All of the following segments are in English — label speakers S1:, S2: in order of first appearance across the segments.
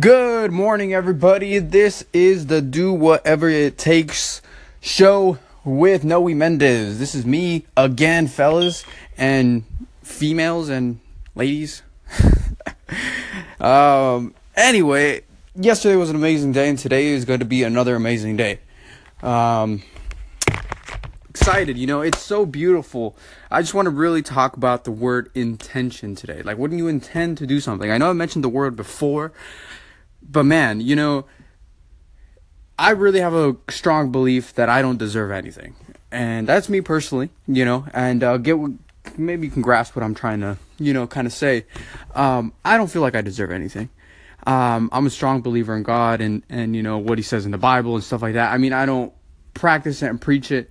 S1: Good morning, everybody. This is the Do Whatever It Takes show with Noe Mendez. This is me again, fellas and females and ladies. um, anyway, yesterday was an amazing day, and today is going to be another amazing day. Um, excited, you know, it's so beautiful. I just want to really talk about the word intention today. Like, when you intend to do something, I know I mentioned the word before but man, you know, I really have a strong belief that I don't deserve anything, and that's me personally, you know. And uh, get maybe you can grasp what I'm trying to, you know, kind of say. Um, I don't feel like I deserve anything. Um, I'm a strong believer in God and and you know what He says in the Bible and stuff like that. I mean, I don't practice it and preach it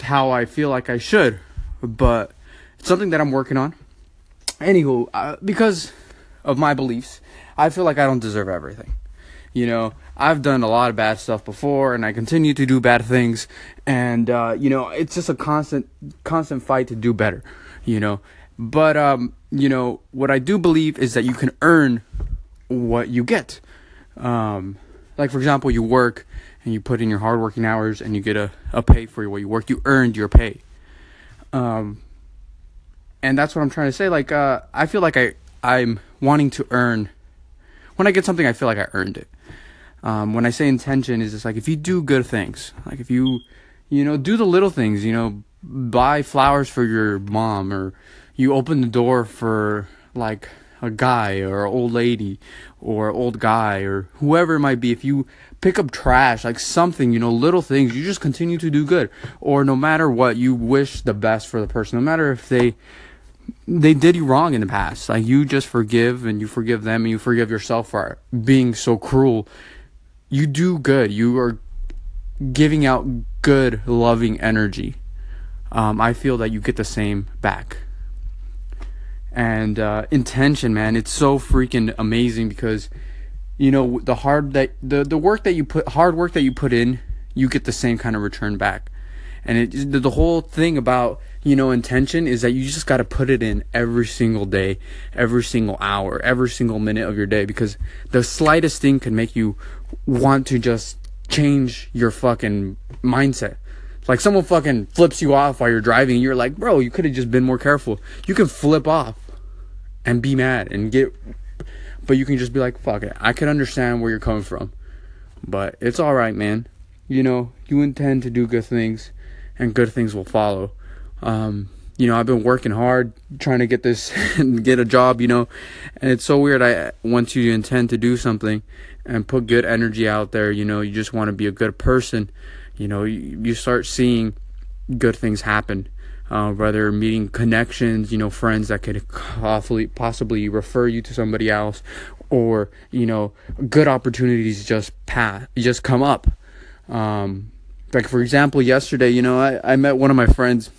S1: how I feel like I should, but it's something that I'm working on. Anywho, uh, because of my beliefs, I feel like I don't deserve everything. You know, I've done a lot of bad stuff before, and I continue to do bad things, and uh, you know, it's just a constant, constant fight to do better. You know, but um, you know, what I do believe is that you can earn what you get. Um, like for example, you work and you put in your hard working hours, and you get a, a pay for what you work. You earned your pay. Um, and that's what I'm trying to say. Like, uh, I feel like I I'm wanting to earn when I get something, I feel like I earned it. Um, when I say intention, is just like if you do good things, like if you, you know, do the little things, you know, buy flowers for your mom, or you open the door for like a guy or an old lady or old guy or whoever it might be. If you pick up trash, like something, you know, little things, you just continue to do good. Or no matter what, you wish the best for the person, no matter if they they did you wrong in the past. Like you just forgive and you forgive them and you forgive yourself for being so cruel. You do good. You are giving out good, loving energy. Um, I feel that you get the same back. And uh, intention, man, it's so freaking amazing because you know the hard that the the work that you put hard work that you put in, you get the same kind of return back. And it the whole thing about you know, intention is that you just got to put it in every single day, every single hour, every single minute of your day because the slightest thing can make you want to just change your fucking mindset. Like someone fucking flips you off while you're driving, and you're like, bro, you could have just been more careful. You can flip off and be mad and get, but you can just be like, fuck it. I can understand where you're coming from, but it's all right, man. You know, you intend to do good things, and good things will follow. Um, you know, I've been working hard trying to get this and get a job, you know, and it's so weird. I once you intend to do something and put good energy out there, you know, you just want to be a good person, you know, you, you start seeing good things happen. Uh, whether meeting connections, you know, friends that could possibly possibly refer you to somebody else, or you know, good opportunities just pass, just come up. Um, like for example, yesterday, you know, I, I met one of my friends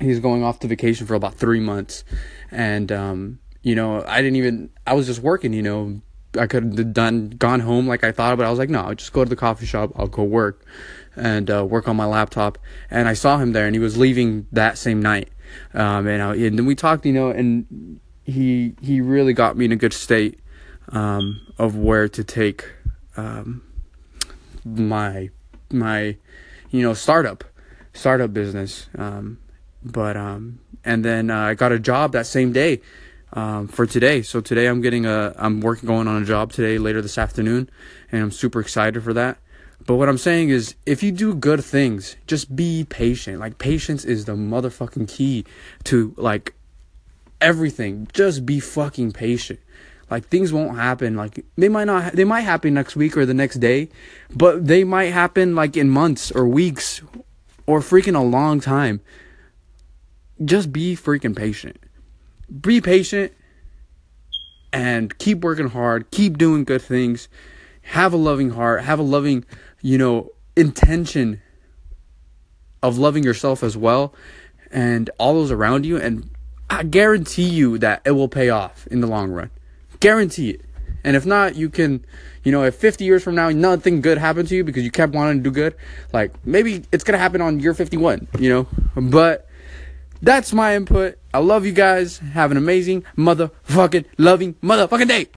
S1: he's going off to vacation for about three months, and um, you know, I didn't even. I was just working. You know, I could have done gone home like I thought, but I was like, no, I'll just go to the coffee shop. I'll go work and uh, work on my laptop. And I saw him there, and he was leaving that same night. Um, and, I, and then we talked, you know, and he he really got me in a good state um, of where to take um, my my you know startup startup business. Um, but um, and then uh, I got a job that same day um, for today. So today I'm getting a I'm working going on a job today later this afternoon, and I'm super excited for that. But what I'm saying is, if you do good things, just be patient. Like patience is the motherfucking key to like everything. Just be fucking patient. Like things won't happen. Like they might not. They might happen next week or the next day, but they might happen like in months or weeks or freaking a long time just be freaking patient. Be patient and keep working hard, keep doing good things. Have a loving heart, have a loving, you know, intention of loving yourself as well and all those around you and I guarantee you that it will pay off in the long run. Guarantee it. And if not, you can, you know, if 50 years from now nothing good happened to you because you kept wanting to do good, like maybe it's going to happen on year 51, you know? But that's my input. I love you guys. Have an amazing motherfucking loving motherfucking day.